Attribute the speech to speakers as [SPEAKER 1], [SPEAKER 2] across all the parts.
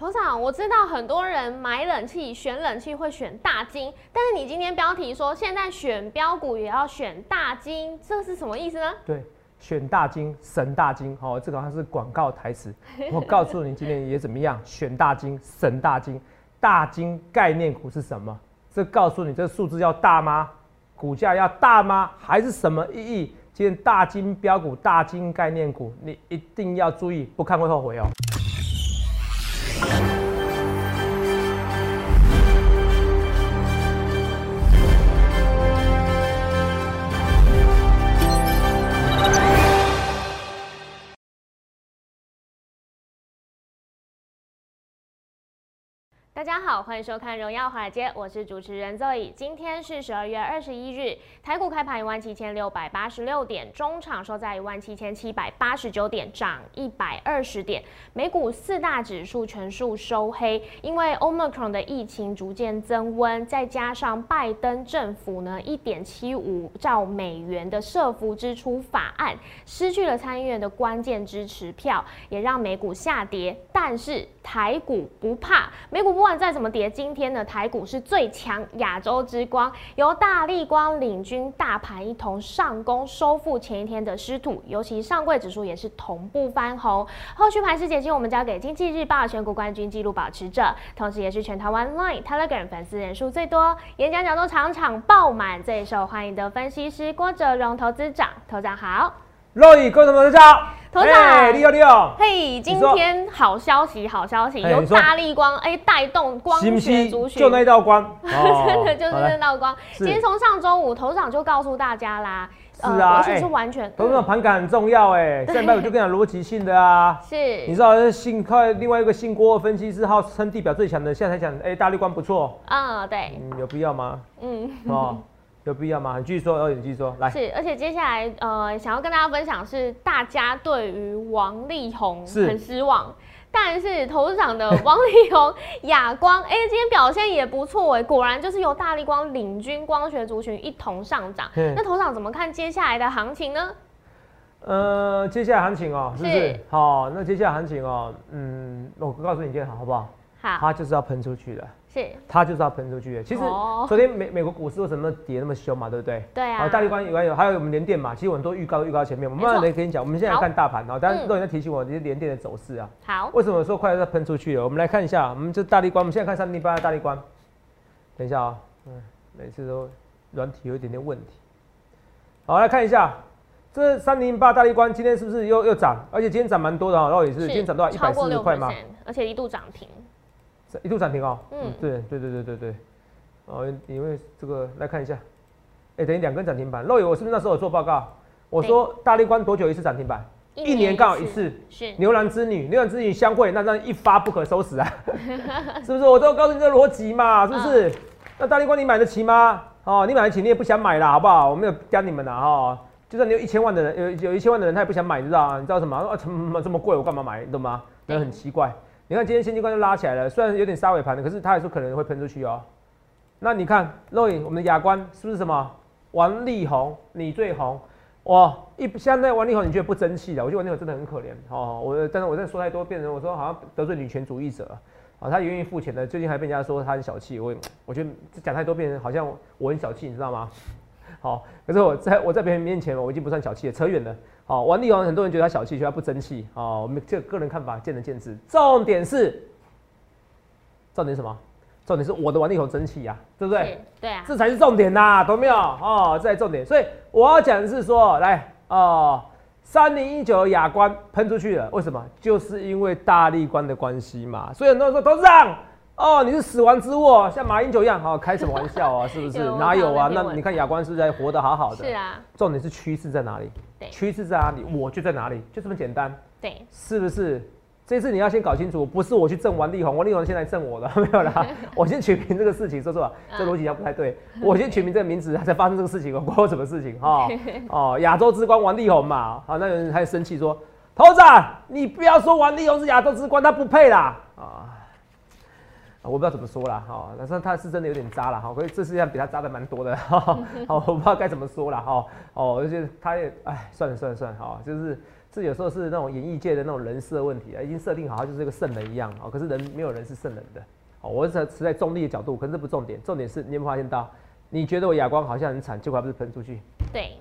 [SPEAKER 1] 头长，我知道很多人买冷气、选冷气会选大金，但是你今天标题说现在选标股也要选大金，这是什么意思呢？
[SPEAKER 2] 对，选大金、神大金，哦，这个好像是广告台词。我告诉你，今天也怎么样？选大金、神大金、大金概念股是什么？这告诉你，这数字要大吗？股价要大吗？还是什么意义？今天大金标股、大金概念股，你一定要注意，不看会后悔哦。
[SPEAKER 1] 大家好，欢迎收看《荣耀华尔街》，我是主持人 Zoe。今天是十二月二十一日，台股开盘一万七千六百八十六点，中场收在一万七千七百八十九点，涨一百二十点。美股四大指数全数收黑，因为 Omicron 的疫情逐渐增温，再加上拜登政府呢一点七五兆美元的社福支出法案，失去了参议院的关键支持票，也让美股下跌。但是台股不怕，美股不再怎么跌，今天的台股是最强亚洲之光，由大力光领军大盘一同上攻，收复前一天的失土，尤其上柜指数也是同步翻红。后续盘势解析，我们交给经济日报选股冠军纪录保持者，同时也是全台湾 Line、Telegram 粉丝人数最多、演讲讲座场场爆满、最受欢迎的分析师郭哲荣投资长，投长好。
[SPEAKER 2] 肉宇，各位同学好，
[SPEAKER 1] 头长，
[SPEAKER 2] 你好，你好，
[SPEAKER 1] 嘿，今天好消息，好消息，由大力光哎带动光学族群，
[SPEAKER 2] 就那一道光，
[SPEAKER 1] 真的就是那道光。今天从上周五，头长就告诉大家啦，
[SPEAKER 2] 是啊，
[SPEAKER 1] 而且是完全，
[SPEAKER 2] 头长盘感很重要哎，上半我就跟你讲逻辑性的啊，
[SPEAKER 1] 是，
[SPEAKER 2] 你知道信靠另外一个信郭分析师号称地表最强的，现在才讲哎大力光不错，
[SPEAKER 1] 啊对，
[SPEAKER 2] 有必要吗？嗯，哦。有必要吗？你继续说，哦，你继续说，来。
[SPEAKER 1] 是，而且接下来，呃，想要跟大家分享是，大家对于王力宏很失望，但是投资长的王力宏、亚光，哎，今天表现也不错，哎，果然就是由大力光领军光学族群一同上涨。那投资长怎么看接下来的行情呢？
[SPEAKER 2] 呃，接下来行情哦，是不是？好，那接下来行情哦，嗯，我告诉你一件好，好不好？
[SPEAKER 1] 好，
[SPEAKER 2] 它就是要喷出去的。
[SPEAKER 1] 是，
[SPEAKER 2] 它就是要喷出去的。其实昨天美美国股市为什么跌那么凶嘛，对不对？
[SPEAKER 1] 对啊。
[SPEAKER 2] 大力关有有，还有我们联电嘛，其实我们都预告预告前面，我们慢慢来跟你讲。我们现在看大盘啊，当然都有在提醒我这些联电的走势啊。
[SPEAKER 1] 好。
[SPEAKER 2] 为什么说快要再喷出去了？我们来看一下，我们这大力关，我们现在看三零八的大力关。等一下啊，嗯，每次都软体有一点点问题。好，来看一下这三零八大力关今天是不是又又涨？而且今天涨蛮多的啊，然后也是今天涨到一百四十块嘛，
[SPEAKER 1] 而且一度涨停。
[SPEAKER 2] 一度涨停哦，嗯，对对对对对对，哦，因为这个来看一下，哎，等于两根涨停板。肉友，我是不是那时候有做报告？我说大力关多久一次涨停板？
[SPEAKER 1] 一年
[SPEAKER 2] 刚好一次。
[SPEAKER 1] 是
[SPEAKER 2] 牛郎织女，牛郎织女相会，那那一发不可收拾啊，是不是？我都告诉你这逻辑嘛，是不是？那大力关你买得起吗？哦，你买得起，你也不想买啦，好不好？我没有教你们的哈，就算你有一千万的人，有有一千万的人，他也不想买，你知道你知道什么？啊，怎么这么贵？我干嘛买？你懂吗？那很奇怪。你看今天现金关就拉起来了，虽然有点杀尾盘的，可是它还说可能会喷出去哦。那你看，肉影我们的亚关是不是什么王力宏？你最红哇！一现在王力宏你觉得不争气的？我觉得王力宏真的很可怜哦。我但是我在说太多，变成我说好像得罪女权主义者啊。他愿意付钱的，最近还被人家说他很小气。我我觉得讲太多，变成好像我很小气，你知道吗？好，可是我在我在别人面前，我已经不算小气了，扯远了。哦，王力宏很多人觉得他小气，觉得他不争气。哦，我们这个人看法见仁见智。重点是，重点什么？重点是我的王力宏争气呀，对不对？
[SPEAKER 1] 对啊，
[SPEAKER 2] 这才是重点呐，懂没有？哦，这才重点。所以我要讲的是说，来哦，三零一九的亚冠喷出去了，为什么？就是因为大力关的关系嘛。所以很多人说，董事长。哦，你是死亡之握，像马英九一样，好开什么玩笑啊？是不是？哪有啊？那你看亚冠是在活得好好的。
[SPEAKER 1] 是啊。
[SPEAKER 2] 重点是趋势在哪里？
[SPEAKER 1] 对。
[SPEAKER 2] 趋势在哪里？我就在哪里，就这么简单。
[SPEAKER 1] 对。
[SPEAKER 2] 是不是？这次你要先搞清楚，不是我去挣王力宏，王力宏现在挣我的，没有啦。我先取名这个事情，说错，这逻辑上不太对。我先取名这个名字，才发生这个事情，关我什么事情？哈。哦，亚洲之光王力宏嘛。好，那有人还生气说，头子，你不要说王力宏是亚洲之光，他不配啦。啊。我不知道怎么说了哈，但是他是真的有点渣了哈，可是这世界上比他渣的蛮多的哈，好，我不知道该怎么说了哈，哦，而且他也，哎，算了算了算了哈，就是这有时候是那种演艺界的那种人设问题啊，已经设定好他就是一个圣人一样哦，可是人没有人是圣人的哦。我是持在中立的角度，可是这不重点，重点是你有没有发现到，你觉得我哑光好像很惨，结果还不是喷出去？
[SPEAKER 1] 对，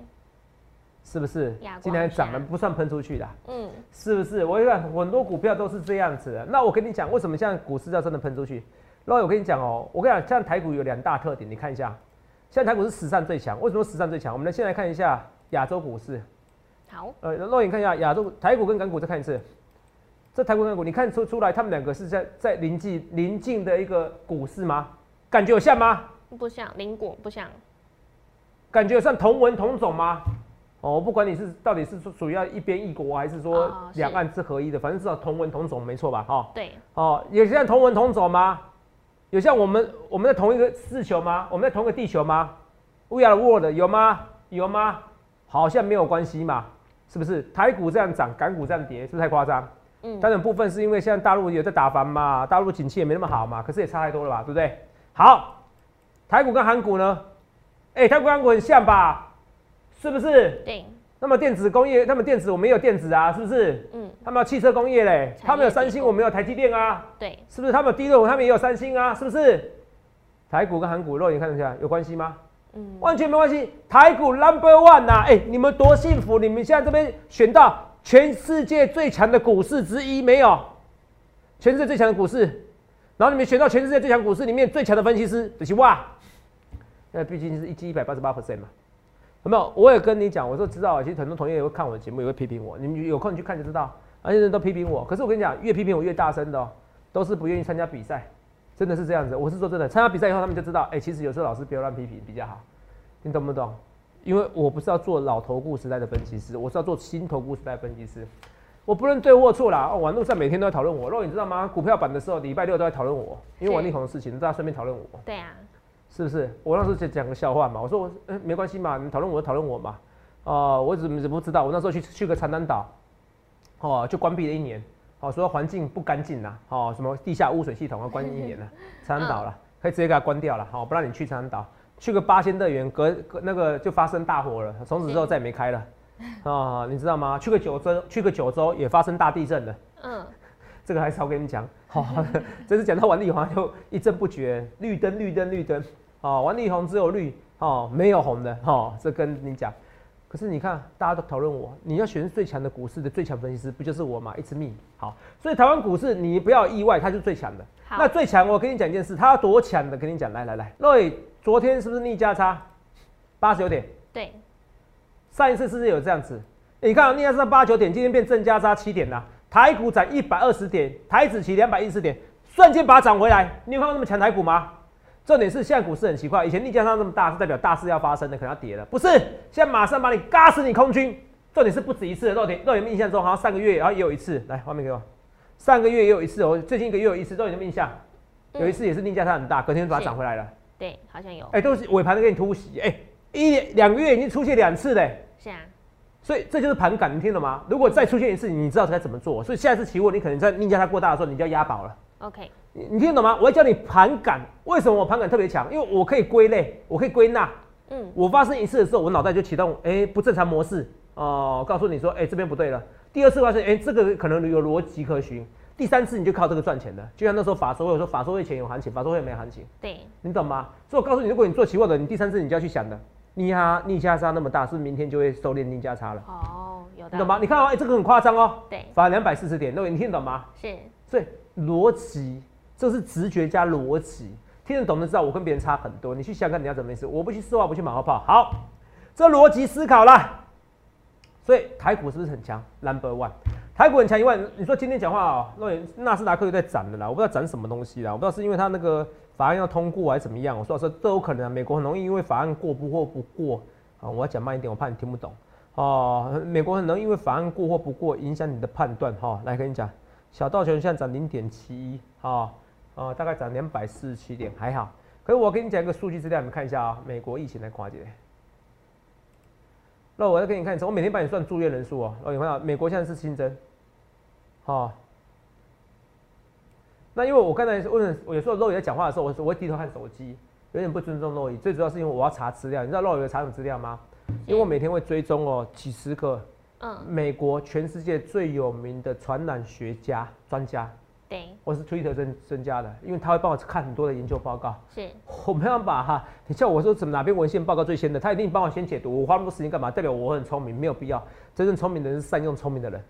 [SPEAKER 2] 是不是？今天涨了不算喷出去的，
[SPEAKER 1] 嗯，
[SPEAKER 2] 是不是？我看很多股票都是这样子的。那我跟你讲，为什么现在股市要真的喷出去？然后我跟你讲哦，我跟你讲，像台股有两大特点，你看一下，现在台股是史上最强，为什么史上最强？我们来先来看一下亚洲股市。
[SPEAKER 1] 好，
[SPEAKER 2] 呃，肉眼看一下亚洲台股跟港股，再看一次。这台股跟港股，你看出出来，他们两个是在在临近临近的一个股市吗？感觉有像吗？
[SPEAKER 1] 不像邻国，不像，
[SPEAKER 2] 感觉有像同文同种吗？哦，我不管你是到底是属于要一边一国，还是说两岸是合一的，反正至少同文同种，没错吧？哈、
[SPEAKER 1] 对，
[SPEAKER 2] 哦，有像同文同种吗？有像我们我们在同一个地球吗？我们在同一个地球吗？We are the world 有吗？有吗？好像没有关系嘛，是不是？台股这样涨，港股这样跌，是不是太夸张？
[SPEAKER 1] 嗯，
[SPEAKER 2] 当然部分是因为现在大陆有在打房嘛，大陆景气也没那么好嘛，可是也差太多了吧，对不对？好，台股跟韩股呢？哎、台股跟韩股很像吧？是不是？
[SPEAKER 1] 对，
[SPEAKER 2] 那么电子工业，他们电子我们也有电子啊，是不是？
[SPEAKER 1] 嗯，
[SPEAKER 2] 他们有汽车工业嘞，他们有三星，我们有台积电啊，
[SPEAKER 1] 对，
[SPEAKER 2] 是不是？他们有第六，他们也有三星啊，是不是？台股跟韩股，肉你看一下有关系吗？
[SPEAKER 1] 嗯，
[SPEAKER 2] 完全没关系。台股 number one 呐、哎、你们多幸福！你们现在这边选到全世界最强的股市之一，没有？全世界最强的股市，然后你们选到全世界最强股市里面最强的分析师，就是哇！那毕竟是一季一百八十八 percent 嘛，有没有？我也跟你讲，我说知道啊，其实很多同学也会看我的节目，也会批评我。你们有空你去看就知道，而且人都批评我。可是我跟你讲，越批评我越大声的、哦，都是不愿意参加比赛。真的是这样子，我是说真的，参加比赛以后他们就知道，哎、其实有时候老师不要乱批评比较好，你懂不懂？因为我不是要做老投顾时代的分析师，我是要做新投顾时代的分析师，我不论对或错啦。哦，网络上每天都在讨论我，如果你知道吗？股票版的时候，礼拜六都在讨论我，因为
[SPEAKER 1] 是
[SPEAKER 2] 王力宏的事情，大家顺便讨论我，
[SPEAKER 1] 对啊，
[SPEAKER 2] 是不是？我那时候就讲个笑话嘛，我说我，哎、没关系嘛，你讨论我就讨论我嘛，哦、我怎么怎么不知道？我那时候去去个长滩岛，哦，就关闭了一年，哦，说环境不干净呐，哦，什么地下污水系统要关一年了，长滩岛了，可以直接给它关掉了，好、不让你去长滩岛。去个八仙乐园，隔隔那个就发生大火了，从此之后再也没开了，啊、你知道吗？去个九州，去个九州也发生大地震了。
[SPEAKER 1] 嗯，
[SPEAKER 2] 这个还是要跟你们讲，好、这次讲到王力宏就一阵不绝，绿灯绿灯绿灯，哦，王力宏只有绿，哦，没有红的，哦，这跟你讲。可是你看，大家都讨论我，你要选最强的股市的最强分析师，不就是我吗？It's me。好，所以台湾股市你不要意外，它就是最强的。那最强，我跟你讲一件事，它要多强的，跟你讲，来来来，若伟昨天是不是逆价差八十九点？
[SPEAKER 1] 对，
[SPEAKER 2] 上一次是不是有这样子？你看逆价差八九点，今天变正价差七点啦。台股涨一百二十点，台指期两百一十点，瞬间把它涨回来。你有看到那么强台股吗？重点是现在股市很奇怪，以前逆价差那么大，是代表大事要发生的，可能要跌了，不是？现在马上把你嘎死你空军。重点是不止一次的，肉点肉点印象中好像上个月然后也有一次，来画面给我，上个月也有一次我，最近一个月有一次，肉点的印象，有一次也是逆价差很大，隔天就把它涨回来了。
[SPEAKER 1] 对，好像有，
[SPEAKER 2] 哎、都是尾盘都给你突袭，哎、一两个月已经出现两次嘞、
[SPEAKER 1] 是啊，
[SPEAKER 2] 所以这就是盘感，你听懂吗？如果再出现一次，你知道该怎么做。所以下一次期货，你可能在逆价它过大的时候，你就要压宝了。
[SPEAKER 1] OK，
[SPEAKER 2] 你你听懂吗？我要教你盘感，为什么我盘感特别强？因为我可以归类，我可以归纳。
[SPEAKER 1] 嗯，
[SPEAKER 2] 我发生一次的时候，我脑袋就启动，哎、不正常模式哦、告诉你说，哎、这边不对了。第二次发现，哎、这个可能有逻辑可循。第三次你就靠这个赚钱的，就像那时候法说会，我说法说会前有行情，法说会没行情。
[SPEAKER 1] 对，
[SPEAKER 2] 你懂吗？所以我告诉你，如果你做期货的，你第三次你就要去想的，逆差逆价差那么大，是不是明天就会收敛逆价差了？
[SPEAKER 1] 哦，有的，
[SPEAKER 2] 你懂吗？？你看啊、哎、这个很夸张哦，
[SPEAKER 1] 对，
[SPEAKER 2] 罚两百四十点，那你听得懂吗？
[SPEAKER 1] 是，
[SPEAKER 2] 所以逻辑，这是直觉加逻辑，听得懂的知道我跟别人差很多。你去想看你要怎么意思，我不去丝袜，不去马后炮。好，这逻辑思考啦。所以台股是不是很强？Number one，台股很强以外，你说今天讲话哦，那纳斯达克又在涨的啦，我不知道涨什么东西啦，我不知道是因为它那个法案要通过还是怎么样。我说老师都有可能啊，美国很容易因为法案过不或不过啊，我要讲慢一点，我怕你听不懂哦。美国很容易因为法案过或不过影响你的判断哈、来跟你讲，小道琼现在涨零点七一啊，呃，大概涨两百四十七点，还好。可是我给你讲一个数据资料，你们看一下啊、美国疫情的跨界。那我再给你看一次，我每天帮你算住院人数哦。那，你看到美国现在是新增，哦。那因为我刚才问，我有时候肉爷在讲话的时候，我我会低头看手机，有点不尊重肉爷。最主要是因为我要查资料，你知道肉爷查什么资料吗？因为我每天会追踪哦几十个
[SPEAKER 1] 嗯，
[SPEAKER 2] 美国全世界最有名的传染学家专家，
[SPEAKER 1] 对，
[SPEAKER 2] 我是 Twitter 增增加的，因为他会帮我看很多的研究报告。
[SPEAKER 1] 是，
[SPEAKER 2] 我没办法哈，你叫我说怎么哪篇文献报告最先的，他一定帮我先解读。我花那么多时间干嘛？代表我很聪明，没有必要。真正聪明的人是善用聪明的人，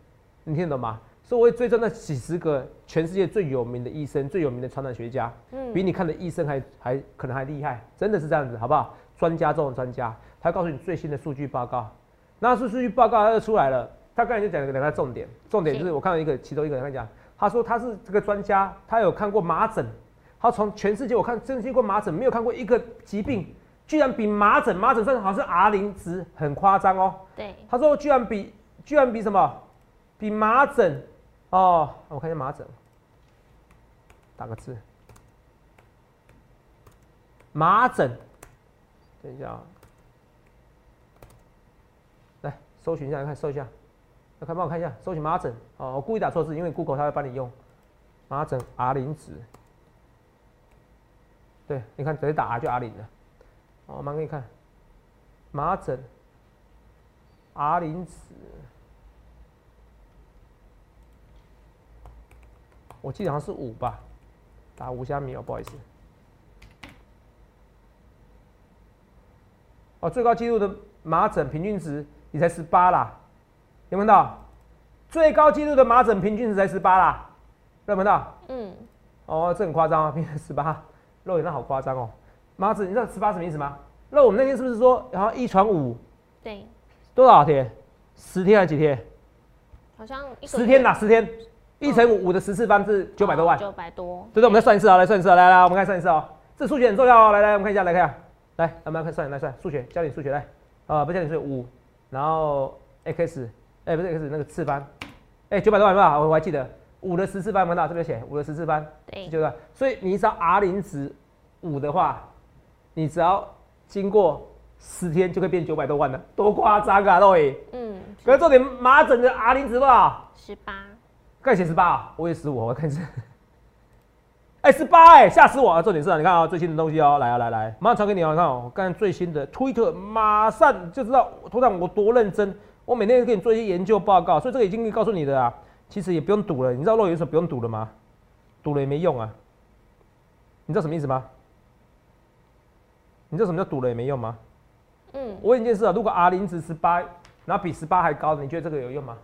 [SPEAKER 2] 你听得懂吗？所以我会追踪那几十个全世界最有名的医生、最有名的传染学家，
[SPEAKER 1] 嗯，
[SPEAKER 2] 比你看的医生还还可能还厉害，真的是这样子，好不好？专家中的专家，他告诉你最新的数据报告，那数数据报告他就出来了。他刚才就讲了两个重点，重点就是我看到一个，其中一个人他讲，他说他是这个专家，他有看过麻疹，他从全世界我看征集过麻疹，没有看过一个疾病居然比麻疹，麻疹算好像是 R 零值，很夸张哦。
[SPEAKER 1] 对，
[SPEAKER 2] 他说居然比居然比什么？比麻疹哦，我看一下麻疹，打个字，麻疹，等一下啊，来搜寻一下，看搜一下，来看帮我看一下，搜寻麻疹哦，我故意打错字，因为 Google 它会帮你用麻疹 R 零值，对，你看直接打 R 就 R 零了，哦，我马上给你看麻疹 R 零值。我记得好像是五吧，打五虾米哦，不好意思。哦，最高纪录的麻疹平均值你才十八啦，有没有看到？最高纪录的麻疹平均值才十八啦，有没有看到？
[SPEAKER 1] 嗯，
[SPEAKER 2] 哦，这很夸张啊，平均十八，肉眼那好夸张哦。麻疹，你知道十八什么意思吗？那我们那天是不是说，然后一传五
[SPEAKER 1] 对，
[SPEAKER 2] 多少天？十天还是几天？
[SPEAKER 1] 好像一
[SPEAKER 2] 十天呐，十天，一乘五五的十次方是九百多万。
[SPEAKER 1] 九百多，
[SPEAKER 2] 对对，我们再算一次啊，来算一次啊，来来，我们看算一次哦。这数学很重要哦，来来，我们看一下，来看一下，来，我们来看算，来算数学，教你数学来，啊，不教你数学五，然后 x，哎，不是 x 那个次方，哎，九百多万是吧？我我还记得五的十次方，看到这边写五的十次方，
[SPEAKER 1] 对，
[SPEAKER 2] 对吧？所以你只要 r 零值五的话，你只要经过十天就可以变九百多万了，多夸张啊，各位！
[SPEAKER 1] 嗯，
[SPEAKER 2] 可是重点麻疹的 r 零值多少？
[SPEAKER 1] 十八，
[SPEAKER 2] 刚才写十八啊，我也十五，我看一下。哎，十八哎，吓死我了！重点是啊，你看啊，最新的东西哦，来啊，来来，马上传给你哦。你看哦，刚才最新的推特，马上就知道头上我多认真。我每天给你做一些研究报告，所以这个已经告诉你的啊，其实也不用赌了。你知道肉有什么不用赌了吗？赌了也没用啊。你知道什么意思吗？你知道什么叫赌了也没用吗？
[SPEAKER 1] 嗯，
[SPEAKER 2] 我问一件事啊，如果 R 零值十八，然后比十八还高，你觉得这个有用吗？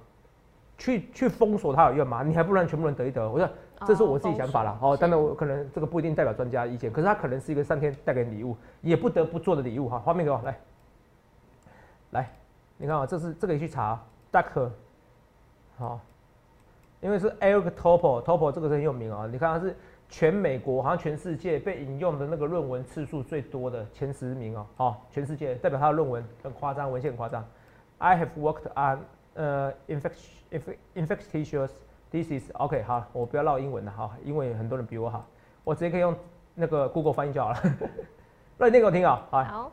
[SPEAKER 2] 去去封锁它有用吗？你还不如让全部人得一得。我说这是我自己想法啦。哦，当然我可能这个不一定代表专家意见，可是它可能是一个上天带给你礼物，也不得不做的礼物哈。画面给我来，来，你看啊，这是这个也去查 Duck，好，因为是 Eric Topol，Topol 这个是很有名啊。你看它是全美国好像全世界被引用的那个论文次数最多的前十名哦，好，全世界代表他的论文很夸张，文献很夸张。I have worked on 呃 infection infectious disease。OK，好，我不要唠英文了，好，因为很多人比我好，我直接可以用那个 Google 翻译就好了。那你念给我听啊，好。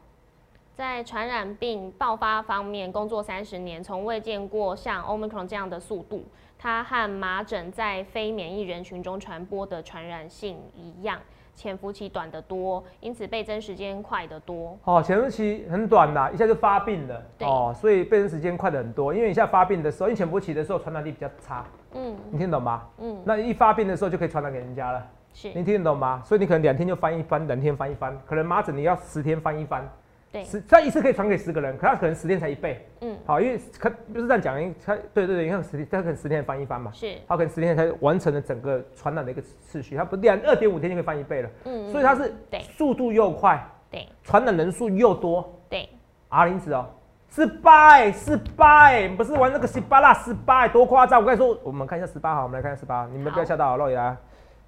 [SPEAKER 1] 在传染病爆发方面，工作三十年，从未见过像 Omicron 这样的速度。它和麻疹在非免疫人群中传播的传染性一样，潜伏期短得多，因此倍增时间快得多。
[SPEAKER 2] 哦，潜伏期很短啦，一下就发病了，哦，所以倍增时间快的很多。因为一下发病的时候，因为潜伏期的时候传染力比较差，
[SPEAKER 1] 嗯
[SPEAKER 2] 你听得懂吗？
[SPEAKER 1] 嗯，
[SPEAKER 2] 那一发病的时候就可以传染给人家了，
[SPEAKER 1] 是
[SPEAKER 2] 你听得懂吗？所以你可能两天就翻一番，两天翻一番，可能麻疹你要十天翻一番，
[SPEAKER 1] 对，
[SPEAKER 2] 十他一次可以传给十个人，可他可能十天才一倍。
[SPEAKER 1] 嗯。
[SPEAKER 2] 好，因为可就是这样讲，因为他对对对，你看十天，他可能十天翻一番嘛，
[SPEAKER 1] 是，
[SPEAKER 2] 他可能十天才完成了整个传染的一个次序，他不两二点五天就可以翻一倍了，
[SPEAKER 1] 嗯，
[SPEAKER 2] 所以他是速度又快，
[SPEAKER 1] 对。
[SPEAKER 2] 传染人数又多
[SPEAKER 1] 对
[SPEAKER 2] ，，R 零值哦，十八哎，十八哎，不是玩那个十八啦，十八哎，多夸张！我跟你说，我们看一下十八好，我们来看一下十八，你们不要
[SPEAKER 1] 好。
[SPEAKER 2] 吓到哦，肉爷来，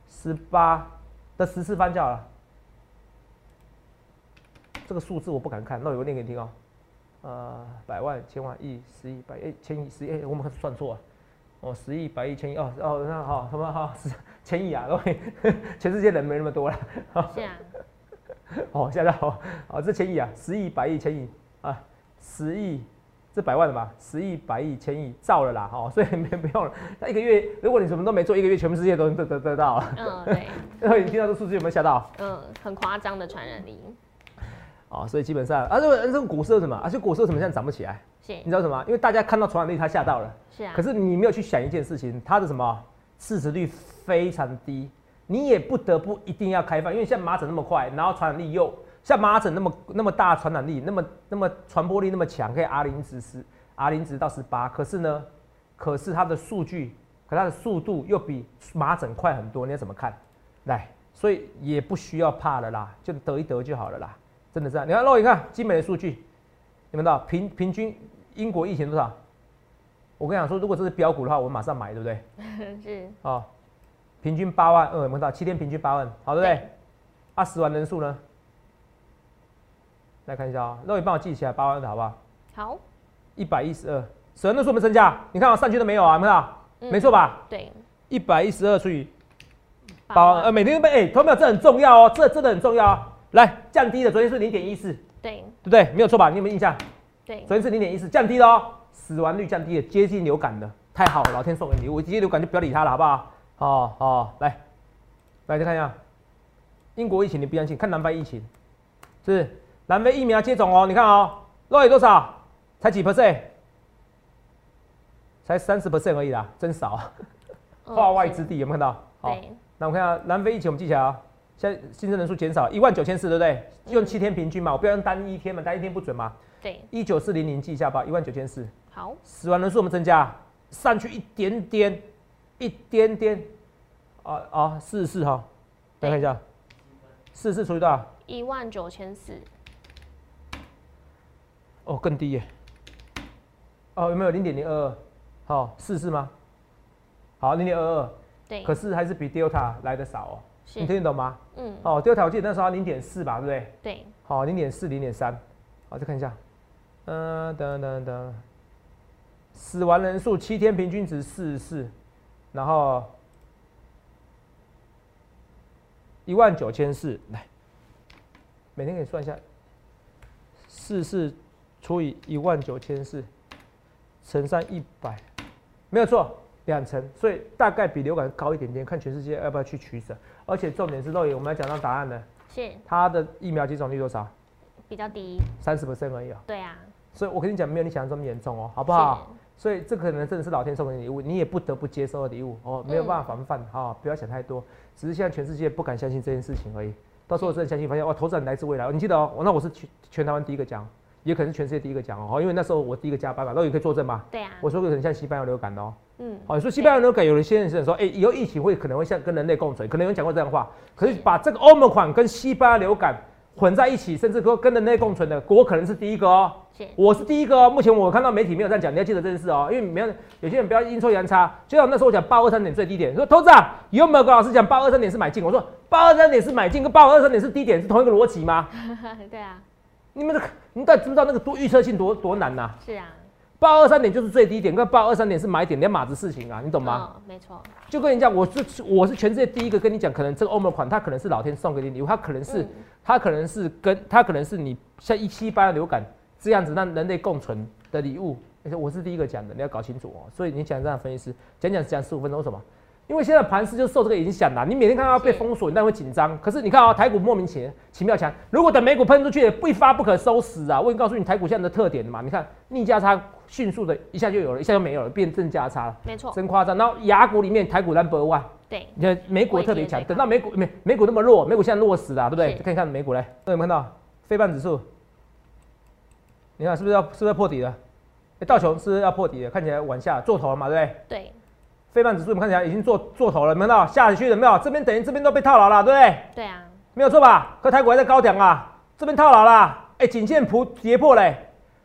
[SPEAKER 2] 十八的十次翻就好了。这个数字我不敢看，那我念给你听哦。呃，百万、千万、亿、十亿、百亿、千亿、十亿，哎、我们算错了。哦，十亿、百亿、千亿，哦哦，那好，什么好？十千亿啊，各位，全世界人没那么多了。
[SPEAKER 1] 是啊，
[SPEAKER 2] 哦，现在好，哦，这千亿啊，十亿、百亿、千亿啊，十亿，这百万的吧？十亿、百亿、千亿，造了啦，哦，所以没不用了。那一个月，如果你什么都没做，一个月全部世界都能得得得到了。
[SPEAKER 1] 嗯对，
[SPEAKER 2] 然后你听到这数字有没有吓到？
[SPEAKER 1] 嗯，很夸张的传染力。
[SPEAKER 2] 好，所以基本上啊，这个这个股市为什么？而且股市为什么现在涨不起来？
[SPEAKER 1] 是
[SPEAKER 2] 你知道什么？因为大家看到传染力，他吓到了。
[SPEAKER 1] 是啊，
[SPEAKER 2] 可是你没有去想一件事情，它的什么市值率非常低，你也不得不一定要开放，因为像麻疹那么快，然后传染力又像麻疹那么那么大传染力，那么那么传播力那么强，可以 R 零值十 R 零值到十八，可是呢，可是它的数据，可它的速度又比麻疹快很多，你要怎么看？来，所以也不需要怕了啦，就得一得就好了啦，真的是这样。你看，肉，你看精美的数据，你们知道平平均英国疫情多少？我跟你讲说，如果这是标股的话，我马上买，对不对？
[SPEAKER 1] 是
[SPEAKER 2] 哦，平均八万二，有没有看到？七天平均八万，好，对不对
[SPEAKER 1] 对？
[SPEAKER 2] 啊，死亡人数呢？来看一下啊、肉，你帮我记起来八万二，好不好？
[SPEAKER 1] 好，
[SPEAKER 2] 一百一十二，死亡人数有没有增加？你看啊，上去都没有啊，有没到？
[SPEAKER 1] 嗯
[SPEAKER 2] 没错吧？
[SPEAKER 1] 对，
[SPEAKER 2] 一百一十二除以
[SPEAKER 1] 八
[SPEAKER 2] 八万呃，每天被哎，投票这很重要哦，这真的很重要啊。来，降低的，昨天是零点一四，对
[SPEAKER 1] 对
[SPEAKER 2] 不对？没有错吧？你有没有印象？
[SPEAKER 1] 对，
[SPEAKER 2] 昨天是零点一四，降低了哦，死亡率降低了，接近流感的，太好了，老天送给你，我接近流感就不要理他了，好不好？哦哦，来，来再看一下，英国疫情你不相信，看南非疫情，是南非疫苗接种哦，你看哦，落有多少？才几 percent？才三十 percent 而已啦，真少啊，
[SPEAKER 1] 嗯
[SPEAKER 2] 化外之地有没有看到？好，那我们看下南非疫情，我们记起来啊，现在新增人数减少一万九千四，对不对？用七天平均嘛，我不要用单一天嘛，单一天不准嘛。
[SPEAKER 1] 对，
[SPEAKER 2] 一九四零零记一下吧，一万九千四，
[SPEAKER 1] 好，
[SPEAKER 2] 死亡人数我们增加上去一点点，一点点，啊啊，四十四哈，再看一下，四十四除以多少？
[SPEAKER 1] 一万九千四，
[SPEAKER 2] 哦，更低耶。哦，有没有零点零二二？好，四是吗？好，零点二二，
[SPEAKER 1] 对，
[SPEAKER 2] 可是还是比 Delta 来的少哦。你，听得懂吗？
[SPEAKER 1] 嗯，
[SPEAKER 2] 哦，Delta 我记得那时候零点四吧，对不对？
[SPEAKER 1] 对，
[SPEAKER 2] 好，零点四、零点三，好，再看一下，嗯、等等等，死亡人数七天平均值四十四，然后一万九千四，来，每天给你算一下，四四除以一万九千四，乘上一百，没有错，两成，所以大概比流感高一点点，看全世界要不要去取舍，而且重点是肉眼，我们要讲到答案了。
[SPEAKER 1] 是。
[SPEAKER 2] 它的疫苗接种率多少？
[SPEAKER 1] 比较低，
[SPEAKER 2] 三十 percent 而已啊、
[SPEAKER 1] 对啊，
[SPEAKER 2] 所以我跟你讲，没有你想的这么严重哦，好不好？所以这可能真的是老天送给你的礼物，你也不得不接受的礼物哦，没有办法防范哈、哦不要想太多，只是现在全世界不敢相信这件事情而已。到时候真的相信，发现哇，投资人来自未来，你记得哦，那我是全全台湾第一个讲，也可能是全世界第一个讲哦，因为那时候我第一个加班嘛，那也可以作证吗？
[SPEAKER 1] 是，对啊，
[SPEAKER 2] 我说过可能像西班牙流感哦，
[SPEAKER 1] 嗯，
[SPEAKER 2] 好，你说西班牙流感，有一些人是说，哎、以后疫情会可能会像跟人类共存，可能有人讲过这样的话。可是把这个欧盟款跟西班牙流感混在一起，甚至说跟人类共存的，我可能是第一个哦，
[SPEAKER 1] 是，
[SPEAKER 2] 我是第一个哦。目前我看到媒体没有这样讲，你要记得这件事哦，因为没有有些人不要阴错阳差。就像那时候我讲八二三点最低点，说投资啊，有没有跟老师讲八二三点是买进？我说八二三点是买进，跟八二三点是低点是同一个逻辑吗？
[SPEAKER 1] 对啊，
[SPEAKER 2] 你们的你们到底知不知道那个多预测性多多难呐、
[SPEAKER 1] 是啊，
[SPEAKER 2] 八二三点就是最低点，跟八二三点是买点，两码子事情啊，你懂吗？
[SPEAKER 1] 嗯，没错，
[SPEAKER 2] 就跟你讲，我是我是全世界第一个跟你讲，可能这个欧盟款它可能是老天送给你礼物，它可能是、
[SPEAKER 1] 嗯
[SPEAKER 2] 它可能是跟它可能是你像一七八流感这样子让人类共存的礼物。而且我是第一个讲的，你要搞清楚哦。所以你讲这样分析师讲讲讲十五分钟，什么？因为现在盘势就受这个影响啦。你每天看到被封锁，你当然会紧张。可是你看啊、台股莫名其奇妙强，如果等美股喷出去，不一发不可收拾啊！我已经告诉你台股现在的特点了嘛。你看逆价差迅速的一下就有了，一下就没有了，变正价差了，
[SPEAKER 1] 没错，
[SPEAKER 2] 真夸张。然后雅股里面台股 number one。
[SPEAKER 1] 对，
[SPEAKER 2] 你看美股特别强等到美股美美股那么弱，美股现在弱死了，对不对？
[SPEAKER 1] 是
[SPEAKER 2] 看一看美股嘞，有没有看到非半指数？你看是不是要是不是要破底了？哎，道琼是不是要破底了？看起来往下做头了嘛，对不对？
[SPEAKER 1] 对，
[SPEAKER 2] 非半指数我们看起来已经做做头了，有没有看到下去了没有？这边等于这边都被套牢了，对不对？
[SPEAKER 1] 对啊，
[SPEAKER 2] 没有错吧？可台股还在高点啊，这边套牢啦，哎，颈线图跌破嘞，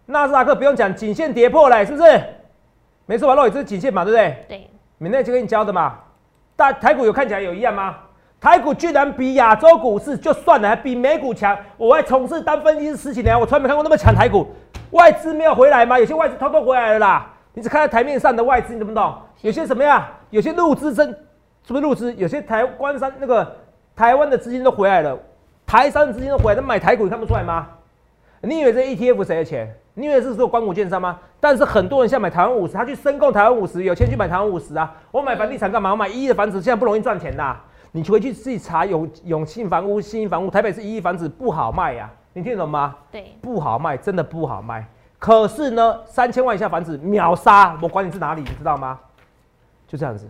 [SPEAKER 2] 纳斯达克不用讲，颈线跌破嘞，是不是？没错吧？肉眼这是颈线嘛，对不对？
[SPEAKER 1] 对，
[SPEAKER 2] 明天就跟你教的嘛。大台股有看起来有一样吗？台股居然比亚洲股市就算了，还比美股强。我还从事当分析师十几年，我从来没看过那么强台股。外资没有回来吗？有些外资偷偷回来了啦。你只看到台面上的外资，你懂不懂？有些什么呀？有些入资真是不是入资？有些台关山那个台湾的资金都回来了，台商的资金都回来，他买台股，你看不出来吗？你以为这 ETF 谁的钱？你以为是做光谷券商吗？但是很多人现在买台湾五十，他去申购台湾五十，有钱去买台湾五十啊。我买房地产干嘛？我买一亿的房子，现在不容易赚钱的。你回去自己查永永庆房屋、新房屋，台北市一亿房子不好卖呀、你你听得懂吗？
[SPEAKER 1] 对，
[SPEAKER 2] 不好卖，真的不好卖。可是呢，三千万以下房子秒杀，我管你是哪里，你知道吗？就这样子。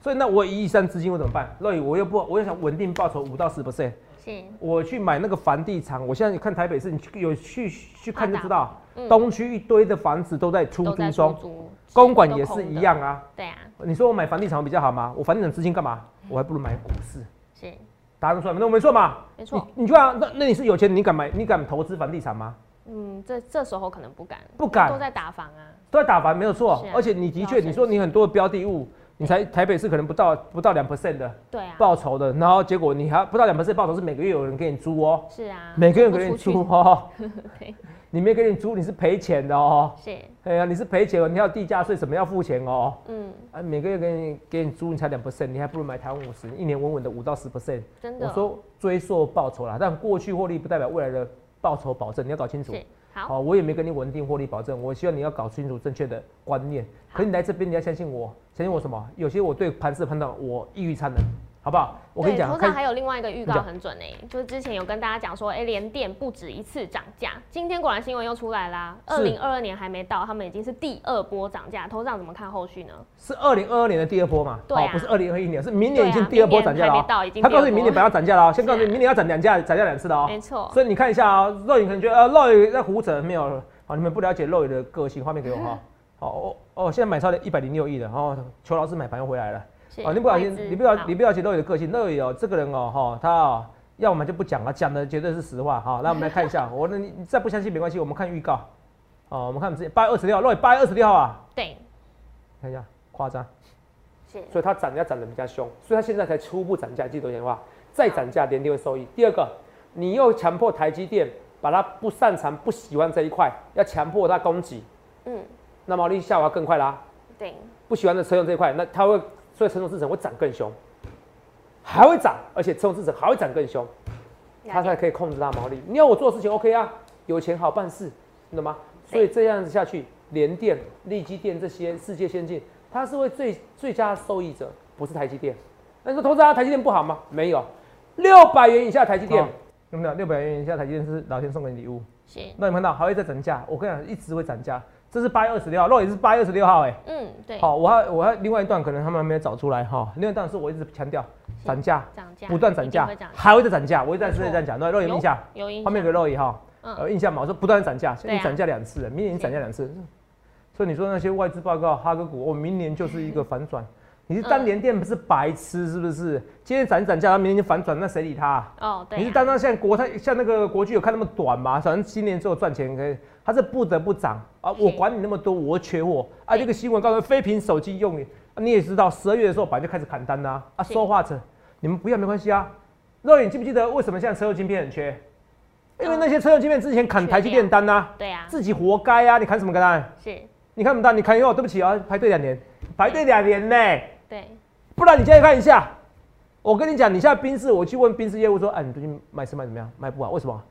[SPEAKER 2] 所以那我一亿三资金我怎么办？乐宇我又不，我又想稳定报酬五到十 percent，
[SPEAKER 1] 是，
[SPEAKER 2] 我去买那个房地产。我现在你看台北市，你去有去去看就知道，
[SPEAKER 1] 嗯
[SPEAKER 2] 东区一堆的房子都在出租中，
[SPEAKER 1] 租，
[SPEAKER 2] 公馆也是一样。啊。
[SPEAKER 1] 对啊，
[SPEAKER 2] 你说我买房地产比较好吗？我房地产资金干嘛？我还不如买股市。
[SPEAKER 1] 是
[SPEAKER 2] 答案出来没？那我没错嘛？
[SPEAKER 1] 没错。
[SPEAKER 2] 你你去啊，那那你是有钱，你敢买？你敢投资房地产吗？
[SPEAKER 1] 嗯，这这时候可能不敢，
[SPEAKER 2] 不敢
[SPEAKER 1] 都在打房啊。
[SPEAKER 2] 都在打盘没有错。
[SPEAKER 1] 啊，
[SPEAKER 2] 而且你的确，你说你很多的标的物，你才台北市可能不到不到两 percent 的报酬的，然后结果你还不到两 percent 报酬是每个月有人给你租哦，
[SPEAKER 1] 是啊，
[SPEAKER 2] 每个月给你租哦，
[SPEAKER 1] 对，
[SPEAKER 2] 你没给你租你是赔钱的哦，
[SPEAKER 1] 是，
[SPEAKER 2] 哎呀你是赔钱哦，你要地价税什么要付钱哦，
[SPEAKER 1] 嗯，
[SPEAKER 2] 啊每个月给你给你租你才两 percent，你还不如买台湾五十，一年稳稳的五到十 percent。
[SPEAKER 1] 真的。
[SPEAKER 2] 我说追溯报酬啦，但过去获利不代表未来的报酬保证，你要搞清楚。
[SPEAKER 1] 是好，
[SPEAKER 2] 我也没跟你稳定获利保证，我希望你要搞清楚正确的观念。可你来这边，你要相信我，相信我什么？有些我对盘势判断我异于常人，好不好？我跟你讲，看
[SPEAKER 1] 头上还有另外一个预告很准诶、就是之前有跟大家讲说，哎、联电不止一次涨价，今天果然新闻又出来啦。
[SPEAKER 2] 是
[SPEAKER 1] 二零二二年还没到，他们已经是第二波涨价，头上怎么看后续呢？
[SPEAKER 2] 是二零二二年的第二波嘛？
[SPEAKER 1] 对
[SPEAKER 2] 不是二零二一年，是明年已经第二波涨价了、他告诉你明年本来要涨价了、哦，先告诉你明年要涨两价，涨价两次的哦。
[SPEAKER 1] 没错，
[SPEAKER 2] 所以你看一下啊、哦，肉眼可能觉得呃肉眼在胡扯，没有好，你们不了解肉眼的个性，画面给我哈。好 哦哦，现在买超了一百零六亿的，哦，邱老师买盘又回来了。
[SPEAKER 1] 是
[SPEAKER 2] 哦，你不小心你不
[SPEAKER 1] 要
[SPEAKER 2] 你不要解乐宇的个性，乐宇哦，这个人哦，哈，他哦，要我们就不讲了，讲的绝对是实话哈。那我们来看一下，我那你你再不相信没关系，我们看预告。哦，我们看我们之前八月二十六号，乐宇八月二十六号啊，
[SPEAKER 1] 对，
[SPEAKER 2] 看一下夸张，
[SPEAKER 1] 是
[SPEAKER 2] 所以他涨价涨得比较凶，所以他现在才初步涨价，记得一句话，再涨价联电会受益。第二个，你又强迫台积电把它不擅长、不喜欢这一块，要强迫它供给，
[SPEAKER 1] 嗯，
[SPEAKER 2] 那毛利下滑更快啦。
[SPEAKER 1] 对，
[SPEAKER 2] 不喜欢的车用这一块，那他会所以成熟制程会涨更凶，还会涨，而且成熟制程还会涨更凶，它才可以控制它毛利。你要我做的事情 OK 啊，有钱好办事，你懂吗？所以这样子下去，联电、力基电这些世界先进，它是会最最佳受益者，不是台积电。那你说投资啊，台积电不好吗？没有，六百元以下台积电，有没有？六百元以下台积电是老天送给你礼物。
[SPEAKER 1] 是，
[SPEAKER 2] 那你看到还会再涨价？我跟你讲，一直会涨价。这是八月二十六号，肉也是八月二十六号、哎。
[SPEAKER 1] 嗯，对，
[SPEAKER 2] 好，我还我还另外一段可能他们还没有找出来哈。另外一段是我一直强调涨价，
[SPEAKER 1] 涨价
[SPEAKER 2] 不断涨价还会再涨价。我一直在这样讲，对，肉有印象，
[SPEAKER 1] 有印
[SPEAKER 2] 画面给
[SPEAKER 1] 象，
[SPEAKER 2] 肉眼哈，
[SPEAKER 1] 嗯
[SPEAKER 2] 呃，印象嘛，我说不断涨价，现在涨价两次了，明年涨价两次。所以你说那些外资报告哈哥股，我明年就是一个 反转。你是单联电不是白痴是不是？今天涨一涨价，明年就反转，那谁理他啊？
[SPEAKER 1] 哦，对、啊，
[SPEAKER 2] 你是单单像国泰像那个国巨有看那么短吗？反正今年只有赚钱可以，它是不得不涨啊！我管你那么多，我缺货啊！
[SPEAKER 1] 对
[SPEAKER 2] 这个新闻告诉你非屏手机用语、啊，你也知道，十二月的时候本来就开始砍单啦、啊，
[SPEAKER 1] 是
[SPEAKER 2] 说话者你们不要没关系啊。肉眼记不记得为什么现在车用晶片很缺？因为那些车用晶片之前砍台积电单呐、
[SPEAKER 1] 对啊，
[SPEAKER 2] 自己活该啊！你砍什么单？
[SPEAKER 1] 是，
[SPEAKER 2] 你看不到，你砍以后，对不起啊，排队两年，排队两年呢、
[SPEAKER 1] 对，
[SPEAKER 2] 不然你现在看一下，我跟你讲，你现在宾士，我去问宾士业务说，哎、你最近卖车卖怎么样？卖不好，为什么？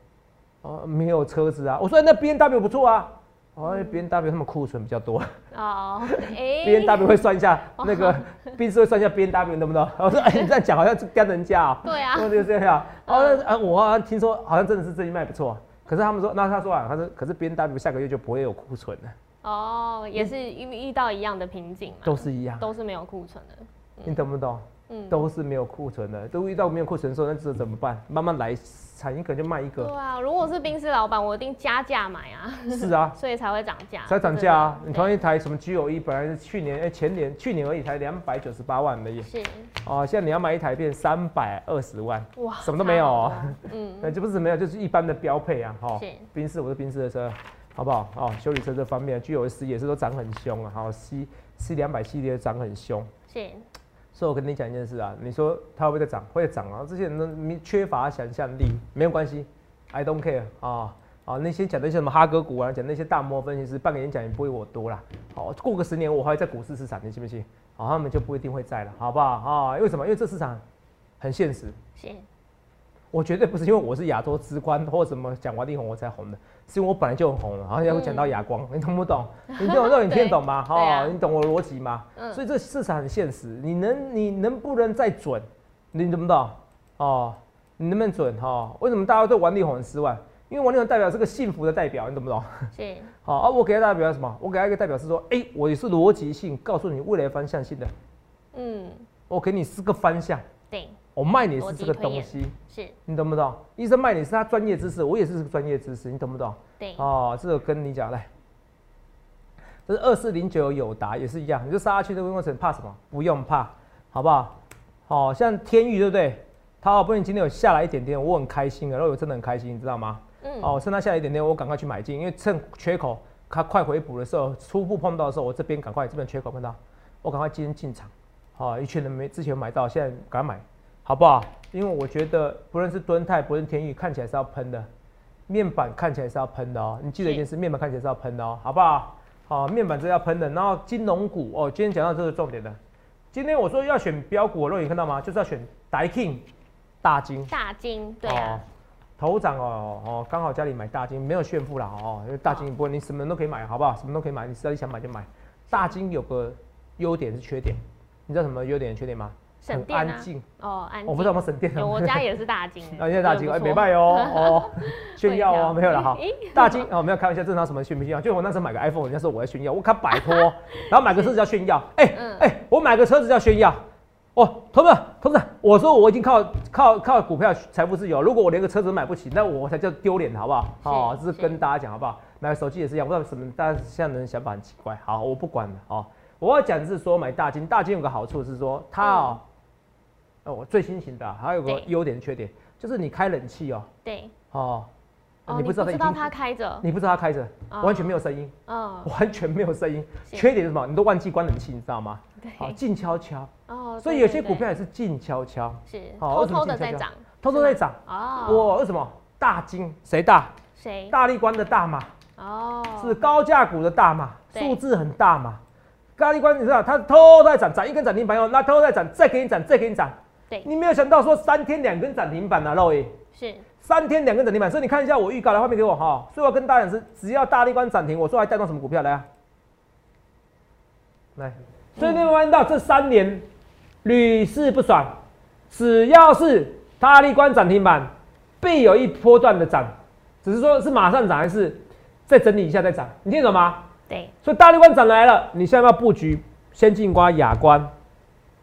[SPEAKER 2] 哦，没有车子啊。我说、哎那 B N W 不错啊。哦，B N W 他们库存比较多。
[SPEAKER 1] 哦，哎、，
[SPEAKER 2] B N W 会算一下那个宾士会算一下 B N W 懂不懂？我说，哎、你这样讲好像是跟人家啊、
[SPEAKER 1] 对啊，
[SPEAKER 2] 哦，就这样。哦，那啊，我好像听说好像真的是最近卖不错，可是他们说，那他说啊，他说，可是 B N W 下个月就不会有库存了，
[SPEAKER 1] 哦，也是遇遇到一样的瓶颈嘛，
[SPEAKER 2] 都是一样，
[SPEAKER 1] 都是没有库存的，
[SPEAKER 2] 你懂不懂？
[SPEAKER 1] 嗯，
[SPEAKER 2] 都是没有库存的，都遇到没有库存的时候，那这怎么办？慢慢来，产一个就卖一个。
[SPEAKER 1] 对啊，如果是冰室老板，我一定加价买啊，
[SPEAKER 2] 是啊，
[SPEAKER 1] 所以才会涨价，
[SPEAKER 2] 才涨价啊！你
[SPEAKER 1] 对
[SPEAKER 2] 同一台什么 G O E，，本来是去年哎、前年去年而已才两百九十八万而已
[SPEAKER 1] 是。
[SPEAKER 2] 哦，现在你要买一台变三百二十万，
[SPEAKER 1] 哇，
[SPEAKER 2] 什么都没有哦。
[SPEAKER 1] 嗯，
[SPEAKER 2] 那就不是没有，就是一般的标配啊，哈、
[SPEAKER 1] 是。
[SPEAKER 2] 宾士我是宾士的车，好不好？哦，修理车这方面，G 九十也是都涨很凶啊，好，C C 两百系列涨很凶。
[SPEAKER 1] 是
[SPEAKER 2] 所以我跟你讲一件事啊，你说它会不会再涨？会涨啊！这些人都缺乏想象力，没有关系，I don't care 啊啊！那些讲那些什么哈哥股啊，讲那些大摩分析师，半个演讲也不会我多啦。好，过个十年我还在股市市场，你信不信？好，他们就不一定会在了，好不好啊？为什么？因为这市场很现实。
[SPEAKER 1] 是
[SPEAKER 2] 我绝对不是因为我是亚洲之冠或什么讲王力宏我才红的，是因为我本来就很红了，好像要讲到亚光，你懂不懂？你懂这种你听得懂吗？
[SPEAKER 1] 对 对啊
[SPEAKER 2] 你懂我逻辑吗？
[SPEAKER 1] 嗯
[SPEAKER 2] 所以这市场很现实，你能你能不能再准？你懂不懂？哦，你能不能准？哈、为什么大家对王力宏很失望？因为王力宏代表是个幸福的代表，你懂不懂？
[SPEAKER 1] 是，
[SPEAKER 2] 好啊，我给他代表什么？我给他一个代表是说，哎、我也是逻辑性，告诉你未来方向性的，
[SPEAKER 1] 嗯，
[SPEAKER 2] 我给你四个方向，
[SPEAKER 1] 对，
[SPEAKER 2] 我卖你是这个东西，
[SPEAKER 1] 是，
[SPEAKER 2] 你懂不懂？医生卖你是他专业知识，我也是这个专业知识，你懂不懂？
[SPEAKER 1] 对，
[SPEAKER 2] 哦，这个跟你讲来，这是二四零九友达也是一样，你就杀下去这个过程怕什么？不用怕，好不好？好、像天域对不对？它好不容易今天有下来一点点，我很开心啊，然后我真的很开心，你知道吗？
[SPEAKER 1] 嗯，
[SPEAKER 2] 哦，趁它下来一点点，我赶快去买进，因为趁缺口它快回补的时候，初步碰到的时候，我这边赶快这边缺口碰到，我赶快今天进场。好、一群人没之前有买到，现在赶快买，好不好？因为我觉得不论是敦泰，不论是天宇，看起来是要喷的，面板看起来是要喷的哦。你记得一件事，面板看起来是要喷的哦，好不好？好、面板是要喷的，然后金融股哦，今天讲到这个重点的。今天我说要选标股，肉眼看到吗？就是要选 Daikin 大金。
[SPEAKER 1] 大金，对啊，
[SPEAKER 2] 头长哦哦，刚好家里买大金，没有炫富啦哦，因为大金不会，你什么都可以买，好不好？什么都可以买，你只要你想买就买。大金有个优点是缺点，你知道什么优点缺点吗？很
[SPEAKER 1] 省电啊。
[SPEAKER 2] 安静，
[SPEAKER 1] 哦，安静，
[SPEAKER 2] 我不知道有没有省电
[SPEAKER 1] 有，我家也是大金，
[SPEAKER 2] 啊，现在大金哎，
[SPEAKER 1] 没
[SPEAKER 2] 没卖哦哦，炫耀哦，
[SPEAKER 1] 会
[SPEAKER 2] 没有了哈。大金哦，没有开玩笑，正常什么炫不炫耀？就我那时候买个 iPhone，人家说我在炫耀，我看摆脱，然后买个车子叫炫耀，哎
[SPEAKER 1] 嗯
[SPEAKER 2] 哎，我买个车子叫炫耀。哦，投资人，投资人，我说我已经靠靠靠股票财富自由，如果我连个车子都买不起，那我才叫丢脸，好不好？哦，
[SPEAKER 1] 是
[SPEAKER 2] 这是跟大家讲好不好？买个手机也是一样，不知道什么，大家现在人想法很奇怪。好，我不管了，哦，我要讲的是说买大金，大金有个好处是说它哦，哦，我最新型的啊还有个
[SPEAKER 1] 对
[SPEAKER 2] 优点缺点，就是你开冷气哦，
[SPEAKER 1] 对，
[SPEAKER 2] 哦，
[SPEAKER 1] 哦，
[SPEAKER 2] 你不知道它
[SPEAKER 1] 开着，
[SPEAKER 2] 你不知道它开着，
[SPEAKER 1] 哦
[SPEAKER 2] 完全没有声音，
[SPEAKER 1] 哦，
[SPEAKER 2] 完全没有声音。缺点是什么？你都忘记关冷气，你知道吗？好，
[SPEAKER 1] 对，
[SPEAKER 2] 静悄悄。
[SPEAKER 1] 哦，
[SPEAKER 2] 所以有些股票也是静悄悄，
[SPEAKER 1] 是
[SPEAKER 2] 好
[SPEAKER 1] 偷偷的在涨，
[SPEAKER 2] 偷偷在涨。
[SPEAKER 1] 哦，
[SPEAKER 2] 哇，为什么？大金谁大？
[SPEAKER 1] 谁？
[SPEAKER 2] 大力关的大嘛，
[SPEAKER 1] 哦，
[SPEAKER 2] 是高价股的大嘛，
[SPEAKER 1] 对
[SPEAKER 2] 数字很大嘛。高力关你知道，它偷偷在涨，涨一根涨停板以后，那偷偷在涨，再给你涨，再给你涨。
[SPEAKER 1] 对，
[SPEAKER 2] 你没有想到说三天两根涨停板啊，肉爷。
[SPEAKER 1] 是
[SPEAKER 2] 三天两根涨停板，所以你看一下我预告的画面给我哈。所以我跟大家讲是，只要大力关涨停，我说还带动什么股票来啊？来，所以你有没有看到这三年屡试不爽，只要是大力关涨停板，必有一波段的涨，只是说是马上涨还是再整理一下再涨，你听懂吗？
[SPEAKER 1] 对，
[SPEAKER 2] 所以大力关涨来了，你现在要布局先进瓜、亚关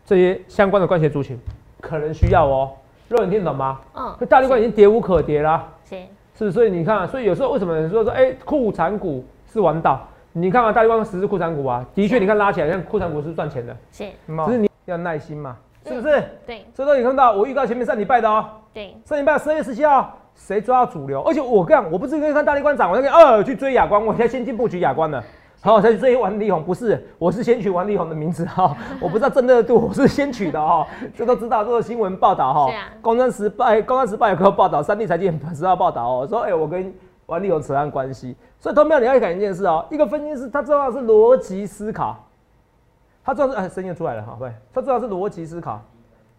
[SPEAKER 2] 这些相关的关系族群，可能需要哦。肉你听得懂吗？
[SPEAKER 1] 嗯
[SPEAKER 2] 可大力关已经跌无可跌啦、
[SPEAKER 1] 是
[SPEAKER 2] 是是？所以你看、啊，所以有时候为什么人说说，哎、库产股是王道？你看啊，大力光十是库产股啊，的确，你看拉起来，像库产股是赚钱的，
[SPEAKER 1] 是，
[SPEAKER 2] 只是你要耐心嘛，是不是？
[SPEAKER 1] 对
[SPEAKER 2] 所以说你看到我预告前面上礼拜的哦，
[SPEAKER 1] 对，
[SPEAKER 2] 上礼拜十二月十七号，谁抓到主流？而且我跟你讲，我不是跟看大力冠涨，我那个二去追亚光，我现在先进布局亚光了。好，才去追王力宏，不是，我是先取王力宏的名字哈，我不知道正热度，我是先取的哈，这都知道，这个新闻报道哈
[SPEAKER 1] 是啊，
[SPEAKER 2] 工商时报，哎，工商时报有个报道，三立财经也知道报道哦，说哎、我跟王力宏扯上关系，所以同样你要讲一件事哦，一个分析师他重要的是逻辑思考，他重要是哎声音出来了哈，对，他重要是逻辑思考，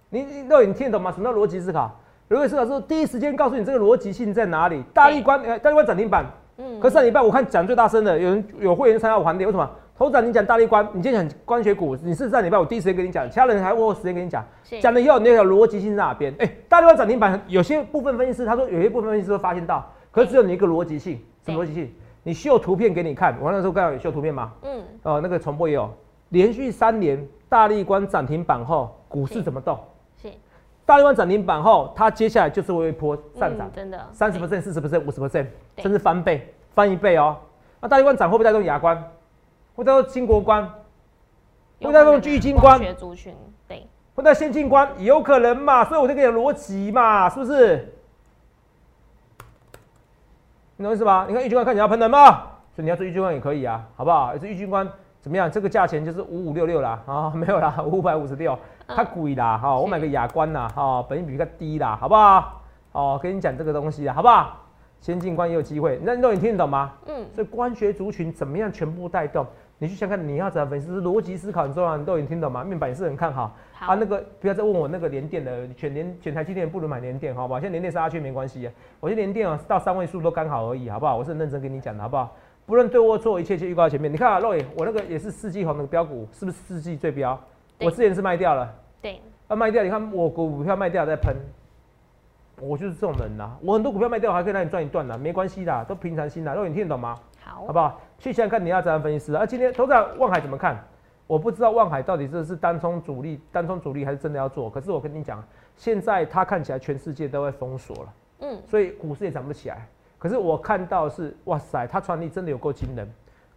[SPEAKER 2] 你你肉眼你听得懂吗？什么叫逻辑思考？逻辑思考是第一时间告诉你这个逻辑性在哪里。大力关，呃大力关涨停板，
[SPEAKER 1] 嗯，
[SPEAKER 2] 可是上礼拜我看讲最大声的，有人有会员参加我盘点，为什么？头长你讲大力关，你今天讲关学股，你是上礼拜我第一时间跟你讲，其他人还问我时间跟你讲，
[SPEAKER 1] 是
[SPEAKER 2] 讲了以后你那个逻辑性在哪边？哎、大力关涨停板，有些部分分析师他说有些部分分析师会发现到，可是只有你一个逻辑性，什么逻辑性？你秀图片给你看，我那时候刚好有秀图片吗？
[SPEAKER 1] 嗯，
[SPEAKER 2] 哦，那个重播也有，连续三年大力关涨停板后，股市怎么动？
[SPEAKER 1] 是
[SPEAKER 2] 大力关涨停板后，它接下来就是会有一波上涨
[SPEAKER 1] 嗯，真的
[SPEAKER 2] 三十 percent、四十 percent、五十 percent，甚至翻倍、翻一倍哦。那大力关涨会不会带动牙关？会带动金国关？会带动巨金关？
[SPEAKER 1] 学族群，对，
[SPEAKER 2] 会带先进关？有可能嘛？所以我就跟你讲逻辑嘛，是不是？你懂意思吧？你看玉金关看起来要喷人吗，所以你要做玉金关也可以啊，好不好？这玉金关怎么样？这个价钱就是五五六六啦，啊，没有啦，五百五十六，它贵啦，哈，我买个雅观啦，哈，本益比较低啦，好不好？哦，跟你讲这个东西啊，好不好？先进观也有机会，那那你听得懂吗？
[SPEAKER 1] 嗯，
[SPEAKER 2] 所以光学族群怎么样全部带动？你去想看你要怎么分析，是逻辑思考很重要，你都已经听懂吗？面板也是很看好。
[SPEAKER 1] 好
[SPEAKER 2] 啊，那个不要再问我那个联电的，全联全台积电不如买联电，好不好？现在联电杀下去没关系啊，我觉得联电啊到三位数都刚好而已，好不好？我是很认真跟你讲的，好不好？不论对或错，一切就预告前面。你看啊，肉眼，我那个也是四季红的标股，是不是四季最标？
[SPEAKER 1] 对
[SPEAKER 2] 我之前是卖掉了，
[SPEAKER 1] 对，
[SPEAKER 2] 啊卖掉，你看我股票卖掉再喷，我就是这种人呐、我很多股票卖掉还可以让你赚一段呐、没关系的，都平常心的。肉，你听得懂吗？
[SPEAKER 1] 好
[SPEAKER 2] 好不好？去想想看你要怎样分析师啊。今天投资者望海怎么看？我不知道望海到底这是单冲主力、单冲主力还是真的要做。可是我跟你讲，现在它看起来全世界都会封锁了，
[SPEAKER 1] 嗯，
[SPEAKER 2] 所以股市也涨不起来。可是我看到是，哇塞，它传力真的有够惊人，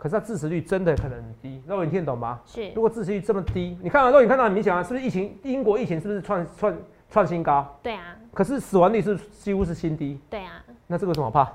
[SPEAKER 2] 可是它支持率真的可能很低。肉，你听得懂吗？
[SPEAKER 1] 是
[SPEAKER 2] 如果支持率这么低，你看啊，肉，你看到很明显啊，是不是疫情？英国疫情是不是创创创新高？
[SPEAKER 1] 对啊，
[SPEAKER 2] 可是死亡率是几乎是新低，
[SPEAKER 1] 对啊，
[SPEAKER 2] 那这个有什么好怕？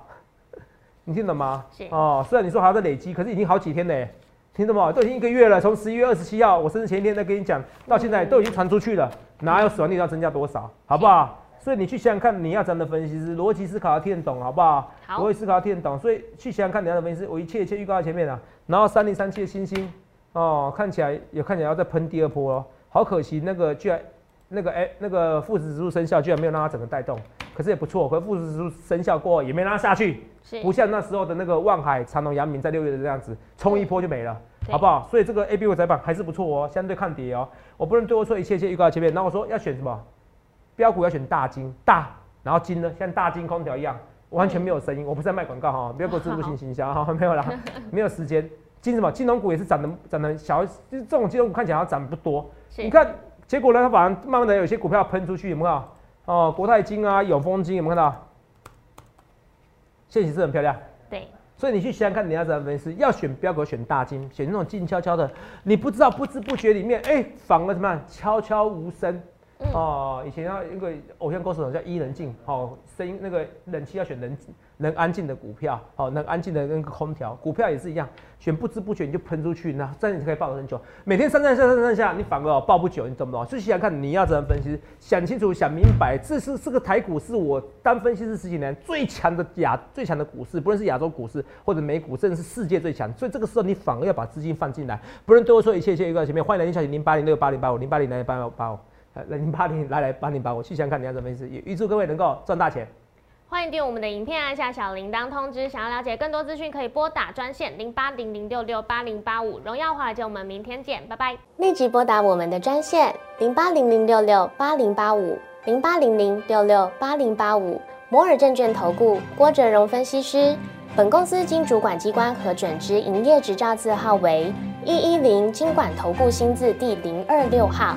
[SPEAKER 2] 你听懂吗？
[SPEAKER 1] 是
[SPEAKER 2] 哦，虽然你说还要再累积，可是已经好几天嘞，听懂吗？都已经一个月了，从十一月二十七号我生日前一天在跟你讲，到现在都已经传出去了，哪有死亡率要增加多少？好不好？所以你去想想看，你要怎样的分析师，逻辑思考要听得懂，好不好？
[SPEAKER 1] 好
[SPEAKER 2] 逻辑思考要听得懂，所以去想想看你要的分析师，我一切一切预告在前面了。然后三零三七的星星，哦，看起来有看起来要再喷第二波哦，好可惜那个居然那个哎、那个富时指数生效居然没有让它整个带动，可是也不错，可是富时指数生效过后也没让它下去，不像那时候的那个望海、长隆、阳明在六月的这样子冲一波就没了，好不好？所以这个 A B 五窄板还是不错哦，相对抗跌哦。我不能对我说一切一切预告在前面，那我说要选什么标股要选大金大，然后金呢像大金空调一样，完全没有声音，我不是在卖广告哈，不要给我自助性行销哈，没有啦，没有时间。金什么金融股也是涨得涨得小，就是这种金融股看起来涨不多，你看，结果呢，它反而慢慢的有些股票喷出去，有没有？哦，国泰金啊，永丰金有没有看到？现形是很漂亮，
[SPEAKER 1] 对，
[SPEAKER 2] 所以你去想想看，你要怎么分析？要选标股，选大金，选那种静悄悄的，你不知道不知不觉里面，哎、反而怎么样？悄悄无声。哦，以前要一个偶像歌手叫伊能静，哦，声音那个冷气要选能能安静的股票，哦，能安静的那个空调，股票也是一样，选不知不觉你就喷出去，那这样你才可以抱得很久。每天上上下上上下，你反而抱不久，你懂不懂？就想想看你要怎么分析，想清楚，想明白，这是这个台股是我当分析师十几年最强的亚最强的股市，不论是亚洲股市或者美股，甚至是世界最强。所以这个时候你反而要把资金放进来，不能对我说一切一切预告前面。欢迎来电小姐零八零六八零八五零八零零八八五。来零八零来来八零八，我去想想看你要怎么意思，也预祝各位能够赚大钱。
[SPEAKER 1] 欢迎订阅我们的影片，按下小铃铛通知。想要了解更多资讯，可以拨打专线零八零零六六八零八五。荣耀华尔街，我们明天见，拜拜。
[SPEAKER 3] 立即拨打我们的专线零八零零六六八零八五零八零零六六八零八五摩尔证券投顾郭哲荣分析师。本公司经主管机关核准之营业执照字号为一一零金管投顾新字第零二六号。